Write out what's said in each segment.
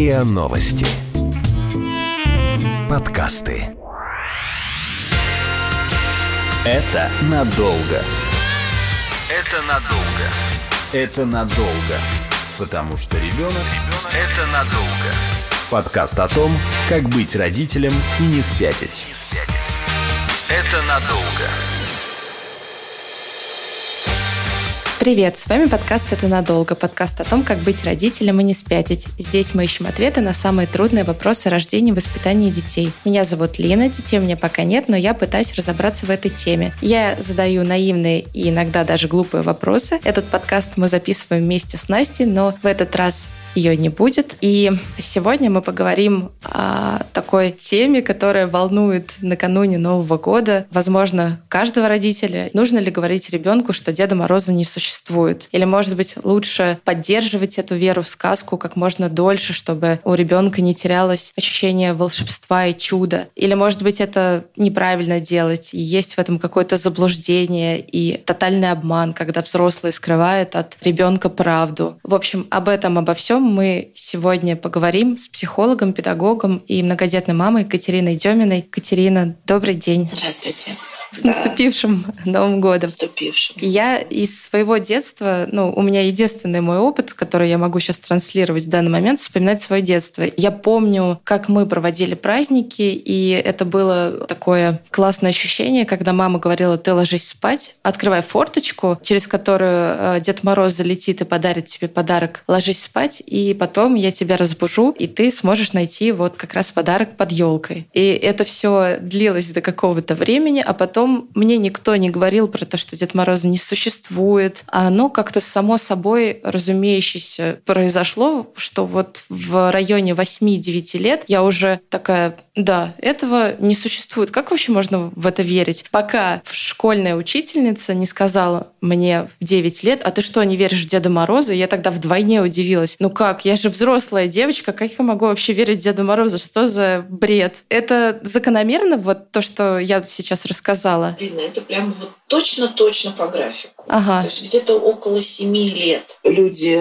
РИА Новости. Подкасты. Это надолго. Это надолго. Это надолго. Потому что ребенок – это надолго. Подкаст о том, как быть родителем и не спятить. Это надолго. Привет, с вами подкаст «Это надолго», подкаст о том, как быть родителем и не спятить. Здесь мы ищем ответы на самые трудные вопросы рождения и воспитания детей. Меня зовут Лина, детей у меня пока нет, но я пытаюсь разобраться в этой теме. Я задаю наивные и иногда даже глупые вопросы. Этот подкаст мы записываем вместе с Настей, но в этот раз ее не будет. И сегодня мы поговорим о такой теме, которая волнует накануне Нового года, возможно, каждого родителя. Нужно ли говорить ребенку, что Деда Мороза не существует? Или, может быть, лучше поддерживать эту веру в сказку как можно дольше, чтобы у ребенка не терялось ощущение волшебства и чуда. Или, может быть, это неправильно делать, и есть в этом какое-то заблуждение и тотальный обман, когда взрослые скрывают от ребенка правду. В общем, об этом, обо всем мы сегодня поговорим с психологом, педагогом и многодетной мамой Катериной Деминой. Катерина, добрый день. Здравствуйте. С да. наступившим Новым годом. Наступившим. Я из своего детства, ну, у меня единственный мой опыт, который я могу сейчас транслировать в данный момент, вспоминать свое детство. Я помню, как мы проводили праздники, и это было такое классное ощущение, когда мама говорила, ты ложись спать, открывай форточку, через которую э, Дед Мороз залетит и подарит тебе подарок, ложись спать, и потом я тебя разбужу, и ты сможешь найти вот как раз подарок под елкой. И это все длилось до какого-то времени, а потом мне никто не говорил про то, что Дед Мороза не существует. А оно как-то само собой разумеющееся произошло, что вот в районе 8-9 лет я уже такая, да, этого не существует. Как вообще можно в это верить? Пока школьная учительница не сказала мне в 9 лет, а ты что, не веришь в Деда Мороза? Я тогда вдвойне удивилась. Ну как, я же взрослая девочка, как я могу вообще верить в Деда Мороза? Что за бред? Это закономерно, вот то, что я сейчас рассказала? сказала? Лина, это прямо вот точно-точно по графику. Ага. То есть где-то около семи лет люди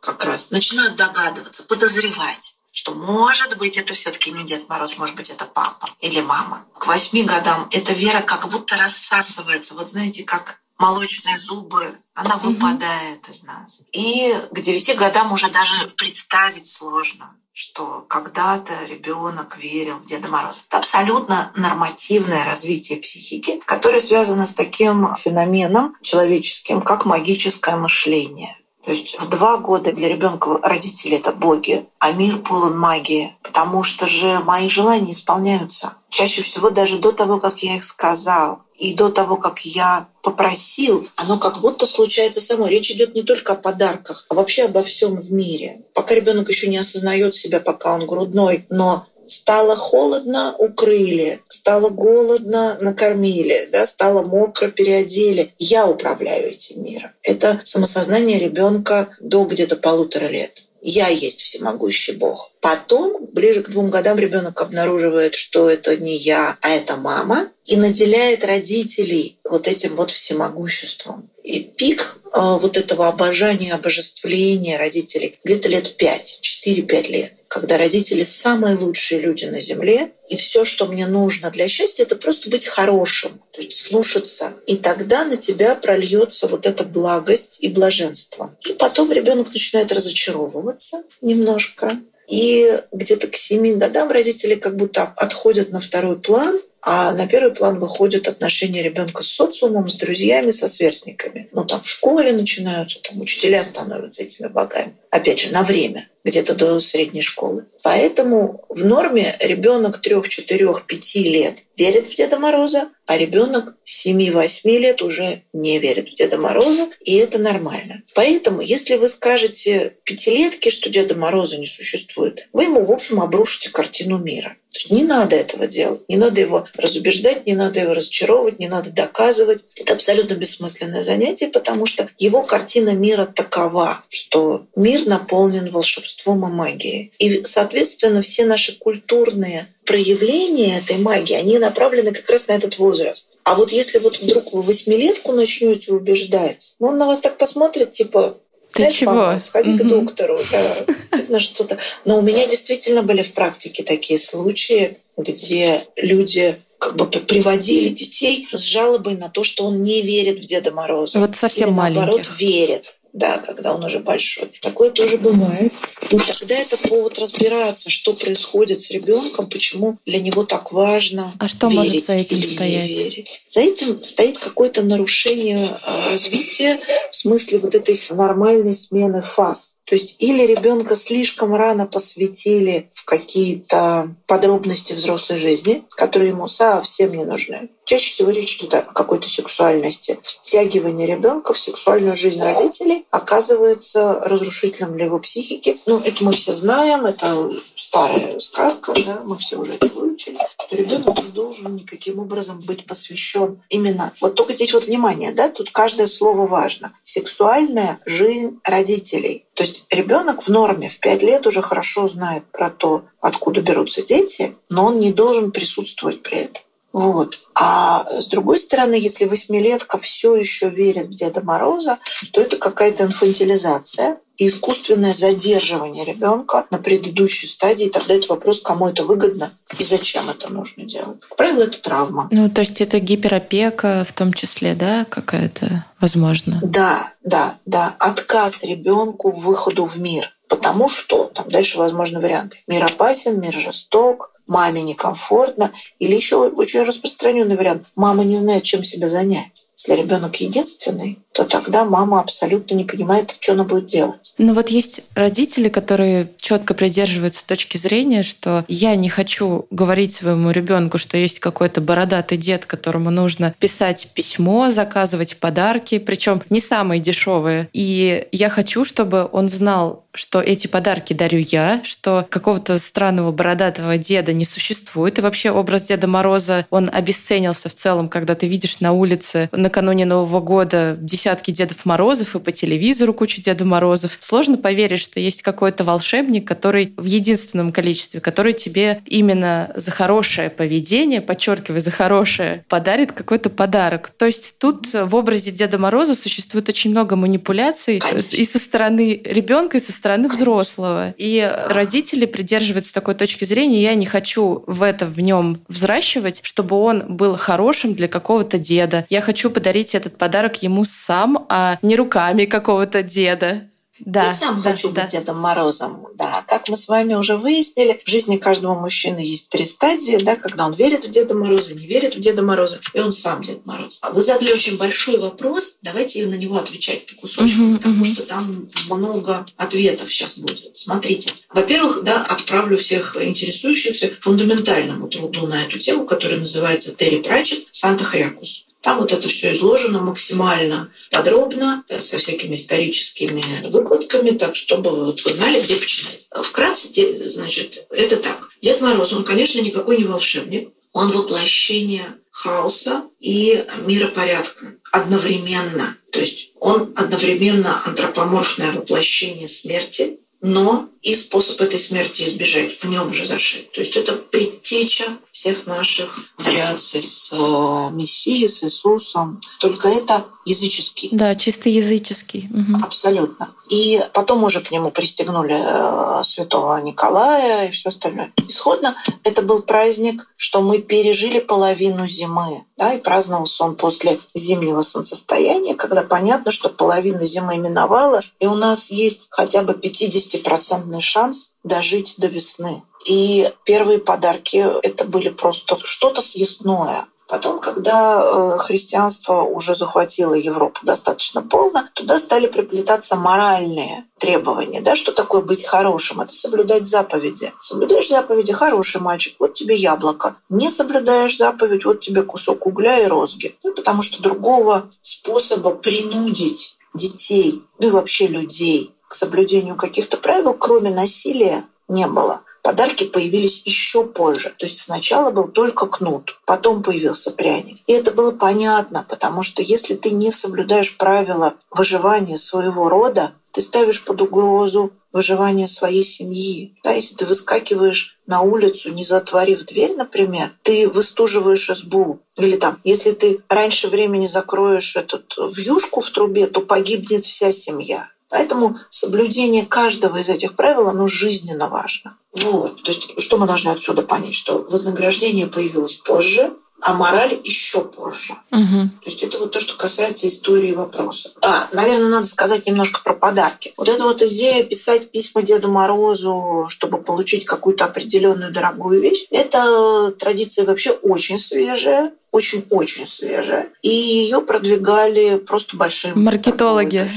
как раз начинают догадываться, подозревать что, может быть, это все таки не Дед Мороз, может быть, это папа или мама. К восьми годам эта вера как будто рассасывается. Вот знаете, как молочные зубы, она выпадает из нас. И к девяти годам уже даже представить сложно, что когда-то ребенок верил в Деда Мороза. Это абсолютно нормативное развитие психики, которое связано с таким феноменом человеческим, как магическое мышление. То есть в два года для ребенка родители это боги, а мир полон магии, потому что же мои желания исполняются. Чаще всего даже до того, как я их сказал, и до того, как я попросил, оно как будто случается само. Речь идет не только о подарках, а вообще обо всем в мире. Пока ребенок еще не осознает себя, пока он грудной, но Стало холодно, укрыли. Стало голодно, накормили. Да? Стало мокро, переодели. Я управляю этим миром. Это самосознание ребенка до где-то полутора лет. Я есть всемогущий Бог. Потом, ближе к двум годам, ребенок обнаруживает, что это не я, а это мама, и наделяет родителей вот этим вот всемогуществом. И пик э, вот этого обожания, обожествления родителей где-то лет 5, 4-5 лет когда родители самые лучшие люди на Земле, и все, что мне нужно для счастья, это просто быть хорошим, то есть слушаться. И тогда на тебя прольется вот эта благость и блаженство. И потом ребенок начинает разочаровываться немножко. И где-то к семи годам родители как будто отходят на второй план, а на первый план выходят отношения ребенка с социумом, с друзьями, со сверстниками. Ну, там в школе начинаются, там учителя становятся этими богами. Опять же, на время, где-то до средней школы. Поэтому в норме ребенок 3, 4, 5 лет верит в Деда Мороза, а ребенок 7-8 лет уже не верит в Деда Мороза, и это нормально. Поэтому, если вы скажете пятилетке, что Деда Мороза не существует, вы ему, в общем, обрушите картину мира. То есть не надо этого делать, не надо его разубеждать, не надо его разочаровывать, не надо доказывать. Это абсолютно бессмысленное занятие, потому что его картина мира такова, что мир наполнен волшебством и магией. И, соответственно, все наши культурные проявления этой магии, они направлены как раз на этот возраст. А вот если вот вдруг вы восьмилетку начнете убеждать, ну, он на вас так посмотрит, типа, Ты чего? Мама, сходи угу. к доктору, да, на что-то. Но у меня действительно были в практике такие случаи, где люди как бы приводили детей с жалобой на то, что он не верит в Деда Мороза. Вот совсем Или, маленьких. наоборот, верит да, когда он уже большой. Такое тоже бывает. И тогда это повод разбираться, что происходит с ребенком, почему для него так важно. А что верить может за этим стоять? Верить. За этим стоит какое-то нарушение а, развития в смысле вот этой нормальной смены фаз. То есть или ребенка слишком рано посвятили в какие-то подробности взрослой жизни, которые ему совсем не нужны. Чаще всего речь идет о какой-то сексуальности. Втягивание ребенка в сексуальную жизнь родителей оказывается разрушительным для его психики. Ну, это мы все знаем, это старая сказка, да, мы все уже это выучили, что ребенок не должен никаким образом быть посвящен именно. Вот только здесь вот внимание, да, тут каждое слово важно. Сексуальная жизнь родителей. То есть ребенок в норме в 5 лет уже хорошо знает про то, откуда берутся дети, но он не должен присутствовать при этом. Вот. А с другой стороны, если восьмилетка все еще верит в Деда Мороза, то это какая-то инфантилизация и искусственное задерживание ребенка на предыдущей стадии, тогда это вопрос, кому это выгодно и зачем это нужно делать. Как правило, это травма. Ну, то есть это гиперопека в том числе, да, какая-то, возможно? Да, да, да. Отказ ребенку в выходу в мир. Потому что там дальше возможны варианты. Мир опасен, мир жесток, маме некомфортно. Или еще очень распространенный вариант. Мама не знает, чем себя занять. Если ребенок единственный, то тогда мама абсолютно не понимает, что она будет делать. Но вот есть родители, которые четко придерживаются точки зрения, что я не хочу говорить своему ребенку, что есть какой-то бородатый дед, которому нужно писать письмо, заказывать подарки, причем не самые дешевые. И я хочу, чтобы он знал, что эти подарки дарю я, что какого-то странного бородатого деда не существует. И вообще образ Деда Мороза, он обесценился в целом, когда ты видишь на улице накануне Нового года десятки Дедов Морозов и по телевизору кучу Деда Морозов. Сложно поверить, что есть какой-то волшебник, который в единственном количестве, который тебе именно за хорошее поведение, подчеркиваю, за хорошее, подарит какой-то подарок. То есть тут в образе Деда Мороза существует очень много манипуляций Конечно. и со стороны ребенка, и со стороны взрослого. И родители придерживаются такой точки зрения, я не хочу в это в нем взращивать, чтобы он был хорошим для какого-то деда. Я хочу подарить этот подарок ему сам, а не руками какого-то деда. Да, я сам да, хочу да. быть Дедом Морозом. Да, как мы с вами уже выяснили, в жизни каждого мужчины есть три стадии, да, когда он верит в Деда Мороза, не верит в Деда Мороза, и он сам Дед Мороз. Вы задали очень большой вопрос, давайте на него отвечать по кусочкам, угу, потому угу. что там много ответов сейчас будет. Смотрите, во-первых, да, отправлю всех интересующихся фундаментальному труду на эту тему, который называется Терри Пратчет «Санта Хрякус». Там вот это все изложено максимально подробно, э, со всякими историческими выкладками, так чтобы вот вы знали, где почитать. Вкратце, значит, это так. Дед Мороз, он, конечно, никакой не волшебник. Он воплощение хаоса и миропорядка одновременно. То есть он одновременно антропоморфное воплощение смерти, но и способ этой смерти избежать в нем же зашит. То есть это предтеча всех наших вариаций с э, Мессией, с Иисусом. Только это языческий. Да, чисто языческий. Угу. Абсолютно. И потом уже к нему пристегнули э, святого Николая и все остальное. Исходно это был праздник, что мы пережили половину зимы. Да, и праздновался он после зимнего солнцестояния, когда понятно, что половина зимы миновала, и у нас есть хотя бы 50% шанс дожить до весны. И первые подарки это были просто что-то съестное. Потом, когда э, христианство уже захватило Европу достаточно полно, туда стали приплетаться моральные требования. Да, что такое быть хорошим? Это соблюдать заповеди. Соблюдаешь заповеди, хороший мальчик, вот тебе яблоко. Не соблюдаешь заповедь, вот тебе кусок угля и розги. Ну, потому что другого способа принудить детей, ну и вообще людей соблюдению каких-то правил, кроме насилия, не было. Подарки появились еще позже. То есть сначала был только кнут, потом появился пряник. И это было понятно, потому что если ты не соблюдаешь правила выживания своего рода, ты ставишь под угрозу выживание своей семьи. Да, если ты выскакиваешь на улицу, не затворив дверь, например, ты выстуживаешь избу. Или там, если ты раньше времени закроешь этот вьюшку в трубе, то погибнет вся семья. Поэтому соблюдение каждого из этих правил, оно жизненно важно. Вот. То есть что мы должны отсюда понять? Что вознаграждение появилось позже, а мораль еще позже. Угу. То есть это вот то, что касается истории вопроса. А, наверное, надо сказать немножко про подарки. Вот эта вот идея писать письма Деду Морозу, чтобы получить какую-то определенную дорогую вещь, это традиция вообще очень свежая очень-очень свежая. И ее продвигали просто большие маркетологи.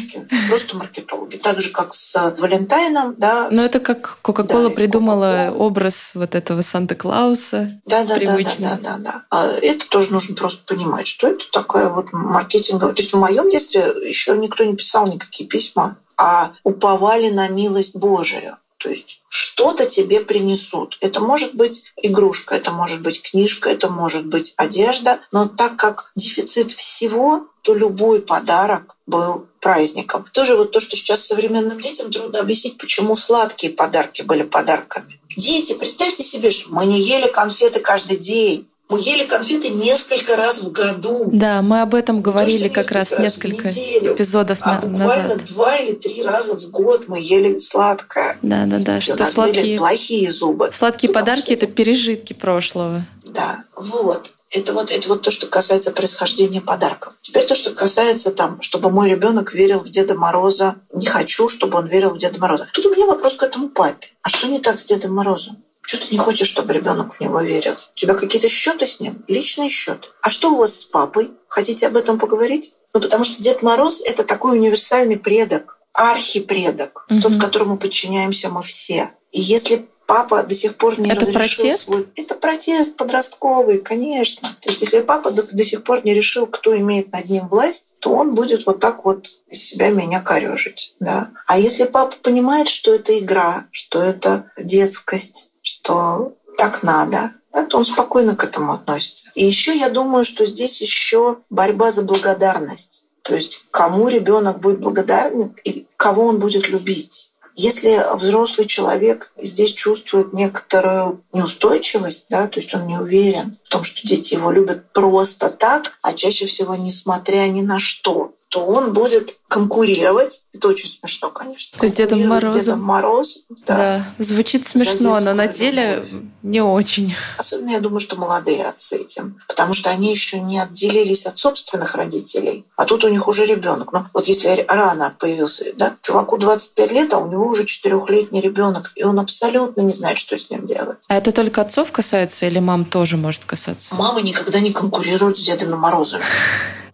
Просто маркетологи. Так же, как с Валентайном. Да. Но это как Кока-Кола да, придумала образ вот этого Санта-Клауса. Да, да, да, да, да, да, да. А это тоже нужно просто понимать, что это такая вот маркетинговая. То есть в моем детстве еще никто не писал никакие письма, а уповали на милость Божию. То есть что-то тебе принесут. Это может быть игрушка, это может быть книжка, это может быть одежда. Но так как дефицит всего, то любой подарок был праздником. Тоже вот то, что сейчас современным детям трудно объяснить, почему сладкие подарки были подарками. Дети, представьте себе, что мы не ели конфеты каждый день. Мы ели конфеты несколько раз в году. Да, мы об этом говорили как раз, раз несколько эпизодов а на, буквально назад. два или три раза в год мы ели сладкое. Да, да, да. Что сладкие плохие зубы. Сладкие подарки это пережитки прошлого. Да, вот. Это вот, это вот то, что касается происхождения подарков. Теперь то, что касается там, чтобы мой ребенок верил в Деда Мороза. Не хочу, чтобы он верил в Деда Мороза. Тут у меня вопрос к этому папе. А что не так с Дедом Морозом? Что ты не хочешь, чтобы ребенок в него верил? У тебя какие-то счеты с ним? Личные счеты. А что у вас с папой? Хотите об этом поговорить? Ну, потому что Дед Мороз — это такой универсальный предок, архипредок, угу. тот, которому подчиняемся мы все. И если папа до сих пор не это разрешил протест? свой... Это протест подростковый, конечно. То есть если папа до, до сих пор не решил, кто имеет над ним власть, то он будет вот так вот из себя меня корежить. Да? А если папа понимает, что это игра, что это детскость, что так надо, да, то он спокойно к этому относится. И еще я думаю, что здесь еще борьба за благодарность. То есть кому ребенок будет благодарен и кого он будет любить. Если взрослый человек здесь чувствует некоторую неустойчивость, да, то есть он не уверен в том, что дети его любят просто так, а чаще всего несмотря ни на что, то он будет конкурировать. Это очень смешно, конечно. С Дедом Морозом. С Дедом Морозом, да. да. Звучит смешно, но на деле любовь. не очень. Особенно я думаю, что молодые отцы этим. Потому что они еще не отделились от собственных родителей. А тут у них уже ребенок. Ну, вот если рано появился, да, чуваку 25 лет, а у него уже четырехлетний ребенок, и он абсолютно не знает, что с ним делать. А это только отцов касается или мам тоже может касаться? Мама никогда не конкурирует с Дедом Морозом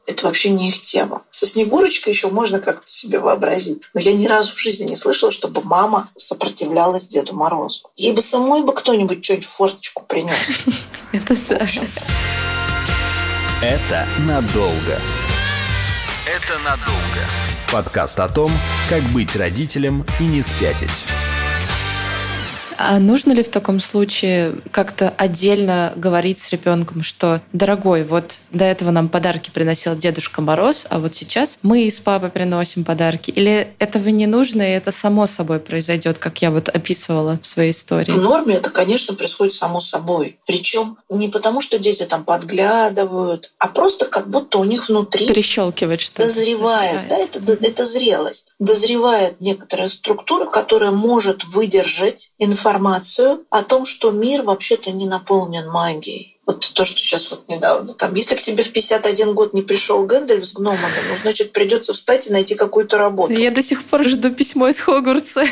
это вообще не их тема. Со Снегурочкой еще можно как-то себе вообразить. Но я ни разу в жизни не слышала, чтобы мама сопротивлялась Деду Морозу. Ей бы самой бы кто-нибудь что-нибудь в форточку принес. Это. Это надолго. Это надолго. Подкаст о том, как быть родителем и не спятить. А нужно ли в таком случае как-то отдельно говорить с ребенком, что, дорогой, вот до этого нам подарки приносил Дедушка Мороз, а вот сейчас мы с папой приносим подарки? Или этого не нужно, и это само собой произойдет, как я вот описывала в своей истории? В норме это, конечно, происходит само собой. Причем не потому, что дети там подглядывают, а просто как будто у них внутри перещелкивает что дозревает, да, это, это зрелость. Дозревает некоторая структура, которая может выдержать информацию информацию о том, что мир вообще-то не наполнен магией. Вот то, что сейчас вот недавно. Там, если к тебе в 51 год не пришел Гэндальф с гномами, ну, значит, придется встать и найти какую-то работу. Я до сих пор жду письмо из Хогвартса.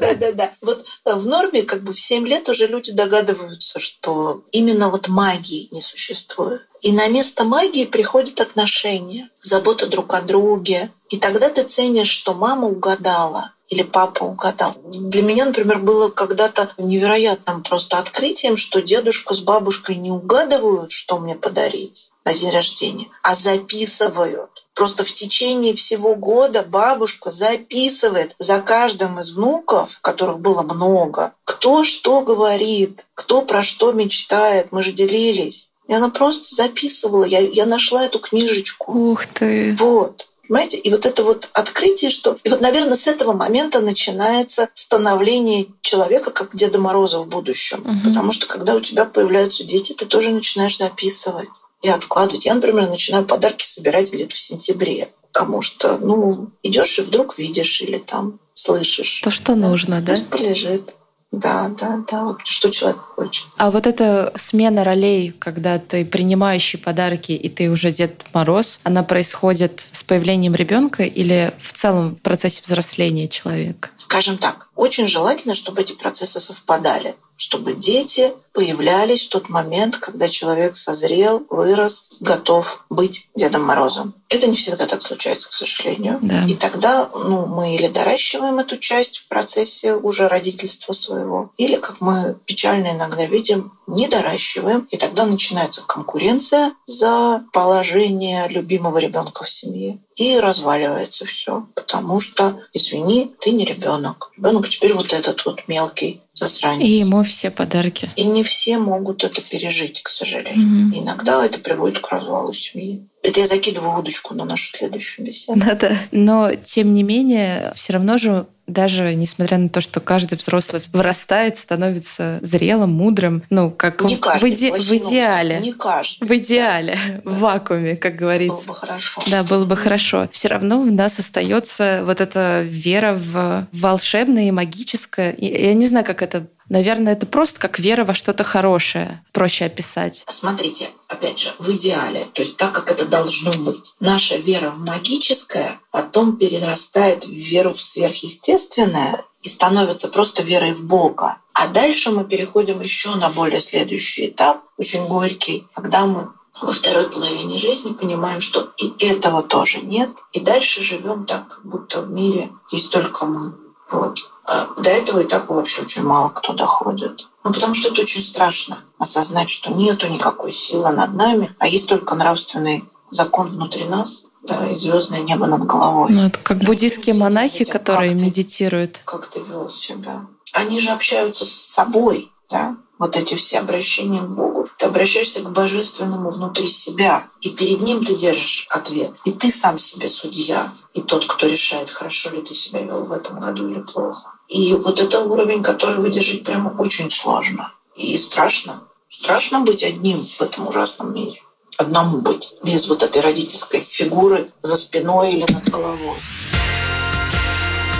Да-да-да. Вот в норме как бы в 7 лет уже люди догадываются, что именно вот магии не существует. И на место магии приходят отношения, забота друг о друге. И тогда ты ценишь, что мама угадала, или папа угадал. Для меня, например, было когда-то невероятным просто открытием, что дедушка с бабушкой не угадывают, что мне подарить на день рождения, а записывают. Просто в течение всего года бабушка записывает за каждым из внуков, которых было много, кто что говорит, кто про что мечтает. Мы же делились. И она просто записывала. Я, я нашла эту книжечку. Ух ты! Вот. Понимаете? И вот это вот открытие, что... И вот, наверное, с этого момента начинается становление человека как Деда Мороза в будущем. Угу. Потому что когда у тебя появляются дети, ты тоже начинаешь записывать и откладывать. Я, например, начинаю подарки собирать где-то в сентябре. потому что, ну, идешь и вдруг видишь или там слышишь. То, что да? нужно, да? Пусть полежит. Да, да, да, вот что человек хочет. А вот эта смена ролей, когда ты принимающий подарки и ты уже Дед Мороз, она происходит с появлением ребенка или в целом в процессе взросления человека? Скажем так, очень желательно, чтобы эти процессы совпадали чтобы дети появлялись в тот момент, когда человек созрел, вырос, готов быть Дедом Морозом. Это не всегда так случается, к сожалению. Да. И тогда ну, мы или доращиваем эту часть в процессе уже родительства своего, или, как мы печально иногда видим, не доращиваем. И тогда начинается конкуренция за положение любимого ребенка в семье. И разваливается все. Потому что, извини, ты не ребенок. Ребенок теперь вот этот вот мелкий засранец. И ему все подарки. И не все могут это пережить, к сожалению. Угу. Иногда это приводит к развалу семьи. Это я закидываю удочку на нашу следующую беседу. Да-да. Но, тем не менее, все равно же даже несмотря на то, что каждый взрослый вырастает, становится зрелым, мудрым, ну, как не в, в, иде, в идеале. Не каждый. В идеале, да. в вакууме, как говорится. Было бы хорошо. Да, было бы хорошо. Все равно у нас остается вот эта вера в волшебное и магическое. Я не знаю, как это Наверное, это просто как вера во что-то хорошее, проще описать. Смотрите, опять же, в идеале, то есть так, как это должно быть. Наша вера в магическое потом перерастает в веру в сверхъестественное и становится просто верой в Бога. А дальше мы переходим еще на более следующий этап, очень горький, когда мы во второй половине жизни понимаем, что и этого тоже нет, и дальше живем так, как будто в мире есть только мы. Вот. А до этого этапа вообще очень мало кто доходит. Ну, потому что это очень страшно осознать, что нету никакой силы над нами, а есть только нравственный закон внутри нас, да, и звездное небо над головой. Ну, это как буддийские монахи, которые как медитируют. Ты, как ты вел себя? Они же общаются с собой, да? Вот эти все обращения к Богу. Ты обращаешься к Божественному внутри себя, и перед Ним ты держишь ответ. И ты сам себе судья, и тот, кто решает, хорошо ли ты себя вел в этом году или плохо. И вот это уровень, который выдержать прямо очень сложно. И страшно. Страшно быть одним в этом ужасном мире. Одному быть, без вот этой родительской фигуры за спиной или над головой.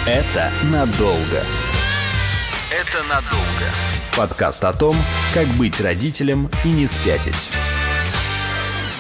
Это надолго. Это надолго. Подкаст о том, как быть родителем и не спятить.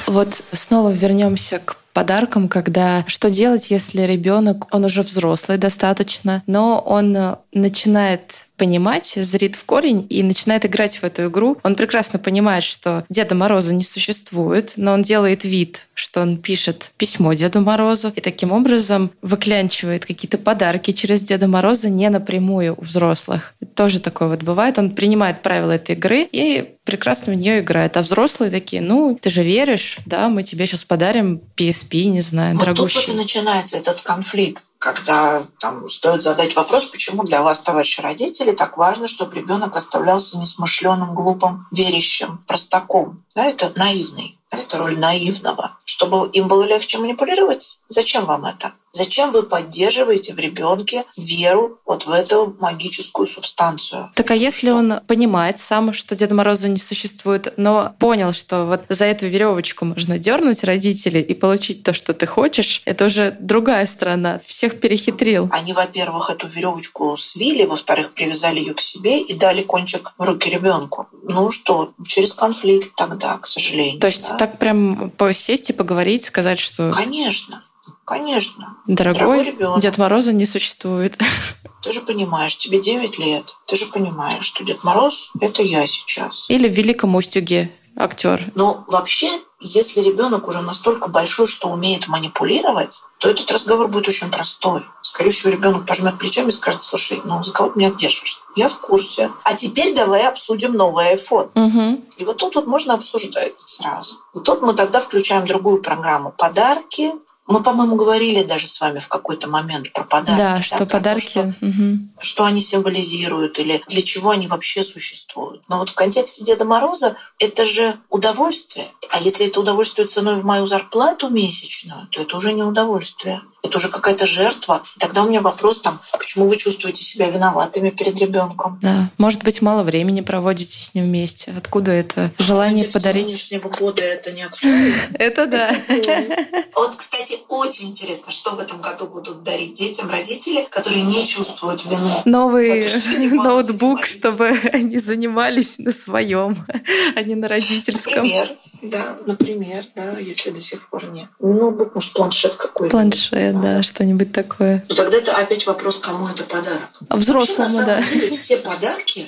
Вот снова вернемся к подаркам, когда что делать, если ребенок, он уже взрослый достаточно, но он начинает понимать, зрит в корень и начинает играть в эту игру. Он прекрасно понимает, что Деда Мороза не существует, но он делает вид, что он пишет письмо Деду Морозу и таким образом выклянчивает какие-то подарки через Деда Мороза не напрямую у взрослых. Тоже такое вот бывает. Он принимает правила этой игры и прекрасно в нее играет. А взрослые такие, ну, ты же веришь, да, мы тебе сейчас подарим PSP, не знаю, вот дорогущий. тут вот и начинается этот конфликт когда там стоит задать вопрос, почему для вас, товарищи родители, так важно, чтобы ребенок оставлялся несмышленым, глупым, верящим, простаком. Да, это наивный. Это роль наивного. Чтобы им было легче манипулировать? Зачем вам это? Зачем вы поддерживаете в ребенке веру вот в эту магическую субстанцию? Так а если он понимает сам, что Деда Мороза не существует, но понял, что вот за эту веревочку можно дернуть родителей и получить то, что ты хочешь, это уже другая сторона. Всех перехитрил. Они, во-первых, эту веревочку свили, во-вторых, привязали ее к себе и дали кончик в руки ребенку. Ну что, через конфликт тогда, к сожалению. То есть да? так прям посесть и поговорить, сказать, что... Конечно. Конечно. Дорогой, Дорогой ребенок. Дед Мороза не существует. Ты же понимаешь, тебе 9 лет. Ты же понимаешь, что Дед Мороз – это я сейчас. Или в Великом Устюге актер. Но вообще, если ребенок уже настолько большой, что умеет манипулировать, то этот разговор будет очень простой. Скорее всего, ребенок пожмет плечами и скажет, слушай, ну за кого ты меня держишь? Я в курсе. А теперь давай обсудим новый iPhone. Угу. И вот тут вот можно обсуждать сразу. И тут мы тогда включаем другую программу. Подарки, мы, по-моему, говорили даже с вами в какой-то момент про подарки. Да, да что подарки. То, что, угу. что они символизируют или для чего они вообще существуют. Но вот в контексте Деда Мороза это же удовольствие. А если это удовольствие ценой в мою зарплату месячную, то это уже не удовольствие. Это уже какая-то жертва. И тогда у меня вопрос там, почему вы чувствуете себя виноватыми перед ребенком? Да, может быть, мало времени проводите с ним вместе. Откуда это желание С подарить? нынешнего года это не актуально. Это да. Вот, кстати, очень интересно, что в этом году будут дарить детям родители, которые не чувствуют вины. Новый ноутбук, чтобы они занимались на своем, а не на родительском. Например, да, например, да, если до сих пор нет. Ноутбук, может, планшет какой-то. Планшет, да, что-нибудь такое. Ну тогда это опять вопрос, кому это подарок. А взрослому, Вообще, да. на самом деле, все подарки,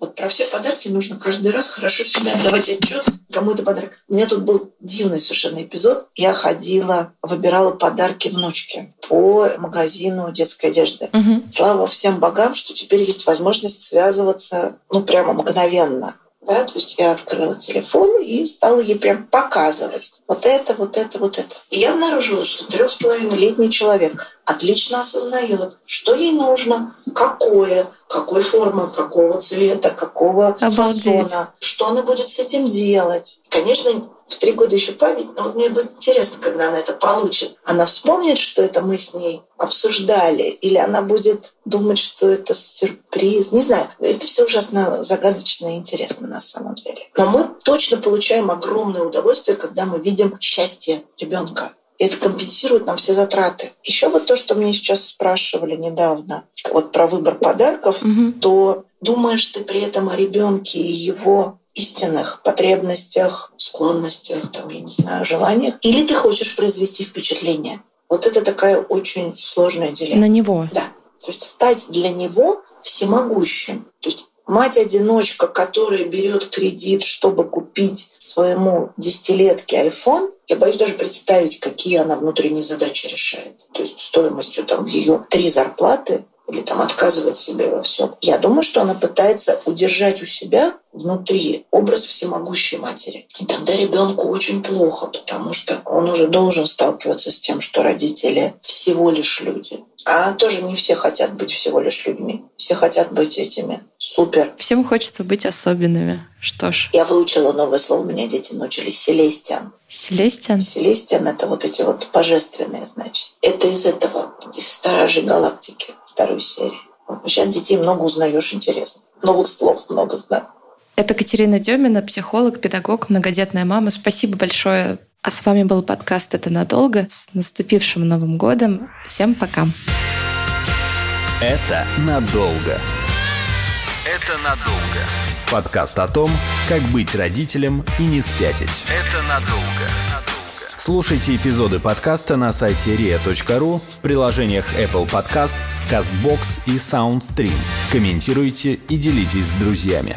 вот про все подарки нужно каждый раз хорошо себе отдавать отчет, кому это подарок. У меня тут был дивный совершенно эпизод. Я ходила, выбирала подарки внучке по магазину детской одежды. Угу. Слава всем богам, что теперь есть возможность связываться, ну, прямо мгновенно. Да, то есть я открыла телефон и стала ей прям показывать вот это, вот это, вот это. И я обнаружила, что трех с половиной летний человек отлично осознает, что ей нужно, какое, какой формы, какого цвета, какого Обалдеть. фасона, что она будет с этим делать. Конечно, в три года еще память, но вот мне будет интересно, когда она это получит. Она вспомнит, что это мы с ней обсуждали, или она будет думать, что это сюрприз. Не знаю, это все ужасно загадочно и интересно на самом деле. Но мы точно получаем огромное удовольствие, когда мы видим счастье ребенка. И это компенсирует нам все затраты. Еще вот то, что мне сейчас спрашивали недавно, вот про выбор подарков, Угу. то думаешь ты при этом о ребенке и его истинных потребностях, склонностях, там, я не знаю, желаниях, или ты хочешь произвести впечатление. Вот это такая очень сложная дилемма. На него. Да. То есть стать для него всемогущим. То есть мать-одиночка, которая берет кредит, чтобы купить своему десятилетке iPhone, я боюсь даже представить, какие она внутренние задачи решает. То есть стоимостью там ее три зарплаты или там отказывать себе во всем. Я думаю, что она пытается удержать у себя внутри образ всемогущей матери. И тогда ребенку очень плохо, потому что он уже должен сталкиваться с тем, что родители всего лишь люди. А тоже не все хотят быть всего лишь людьми. Все хотят быть этими супер. Всем хочется быть особенными. Что ж, Я выучила новое слово, меня дети научились селестиан. Селестиан. Селестиан — это вот эти вот божественные, значит. Это из этого, из Стражей Галактики, второй серии. Вообще от детей много узнаешь интересно. Новых слов много знаю. Это Катерина Демина, психолог, педагог, многодетная мама. Спасибо большое. А с вами был подкаст «Это надолго». С наступившим Новым годом. Всем пока. Это надолго. Это надолго. Подкаст о том, как быть родителем и не спятить. Это надолго. Слушайте эпизоды подкаста на сайте ria.ru в приложениях Apple Podcasts, CastBox и SoundStream. Комментируйте и делитесь с друзьями.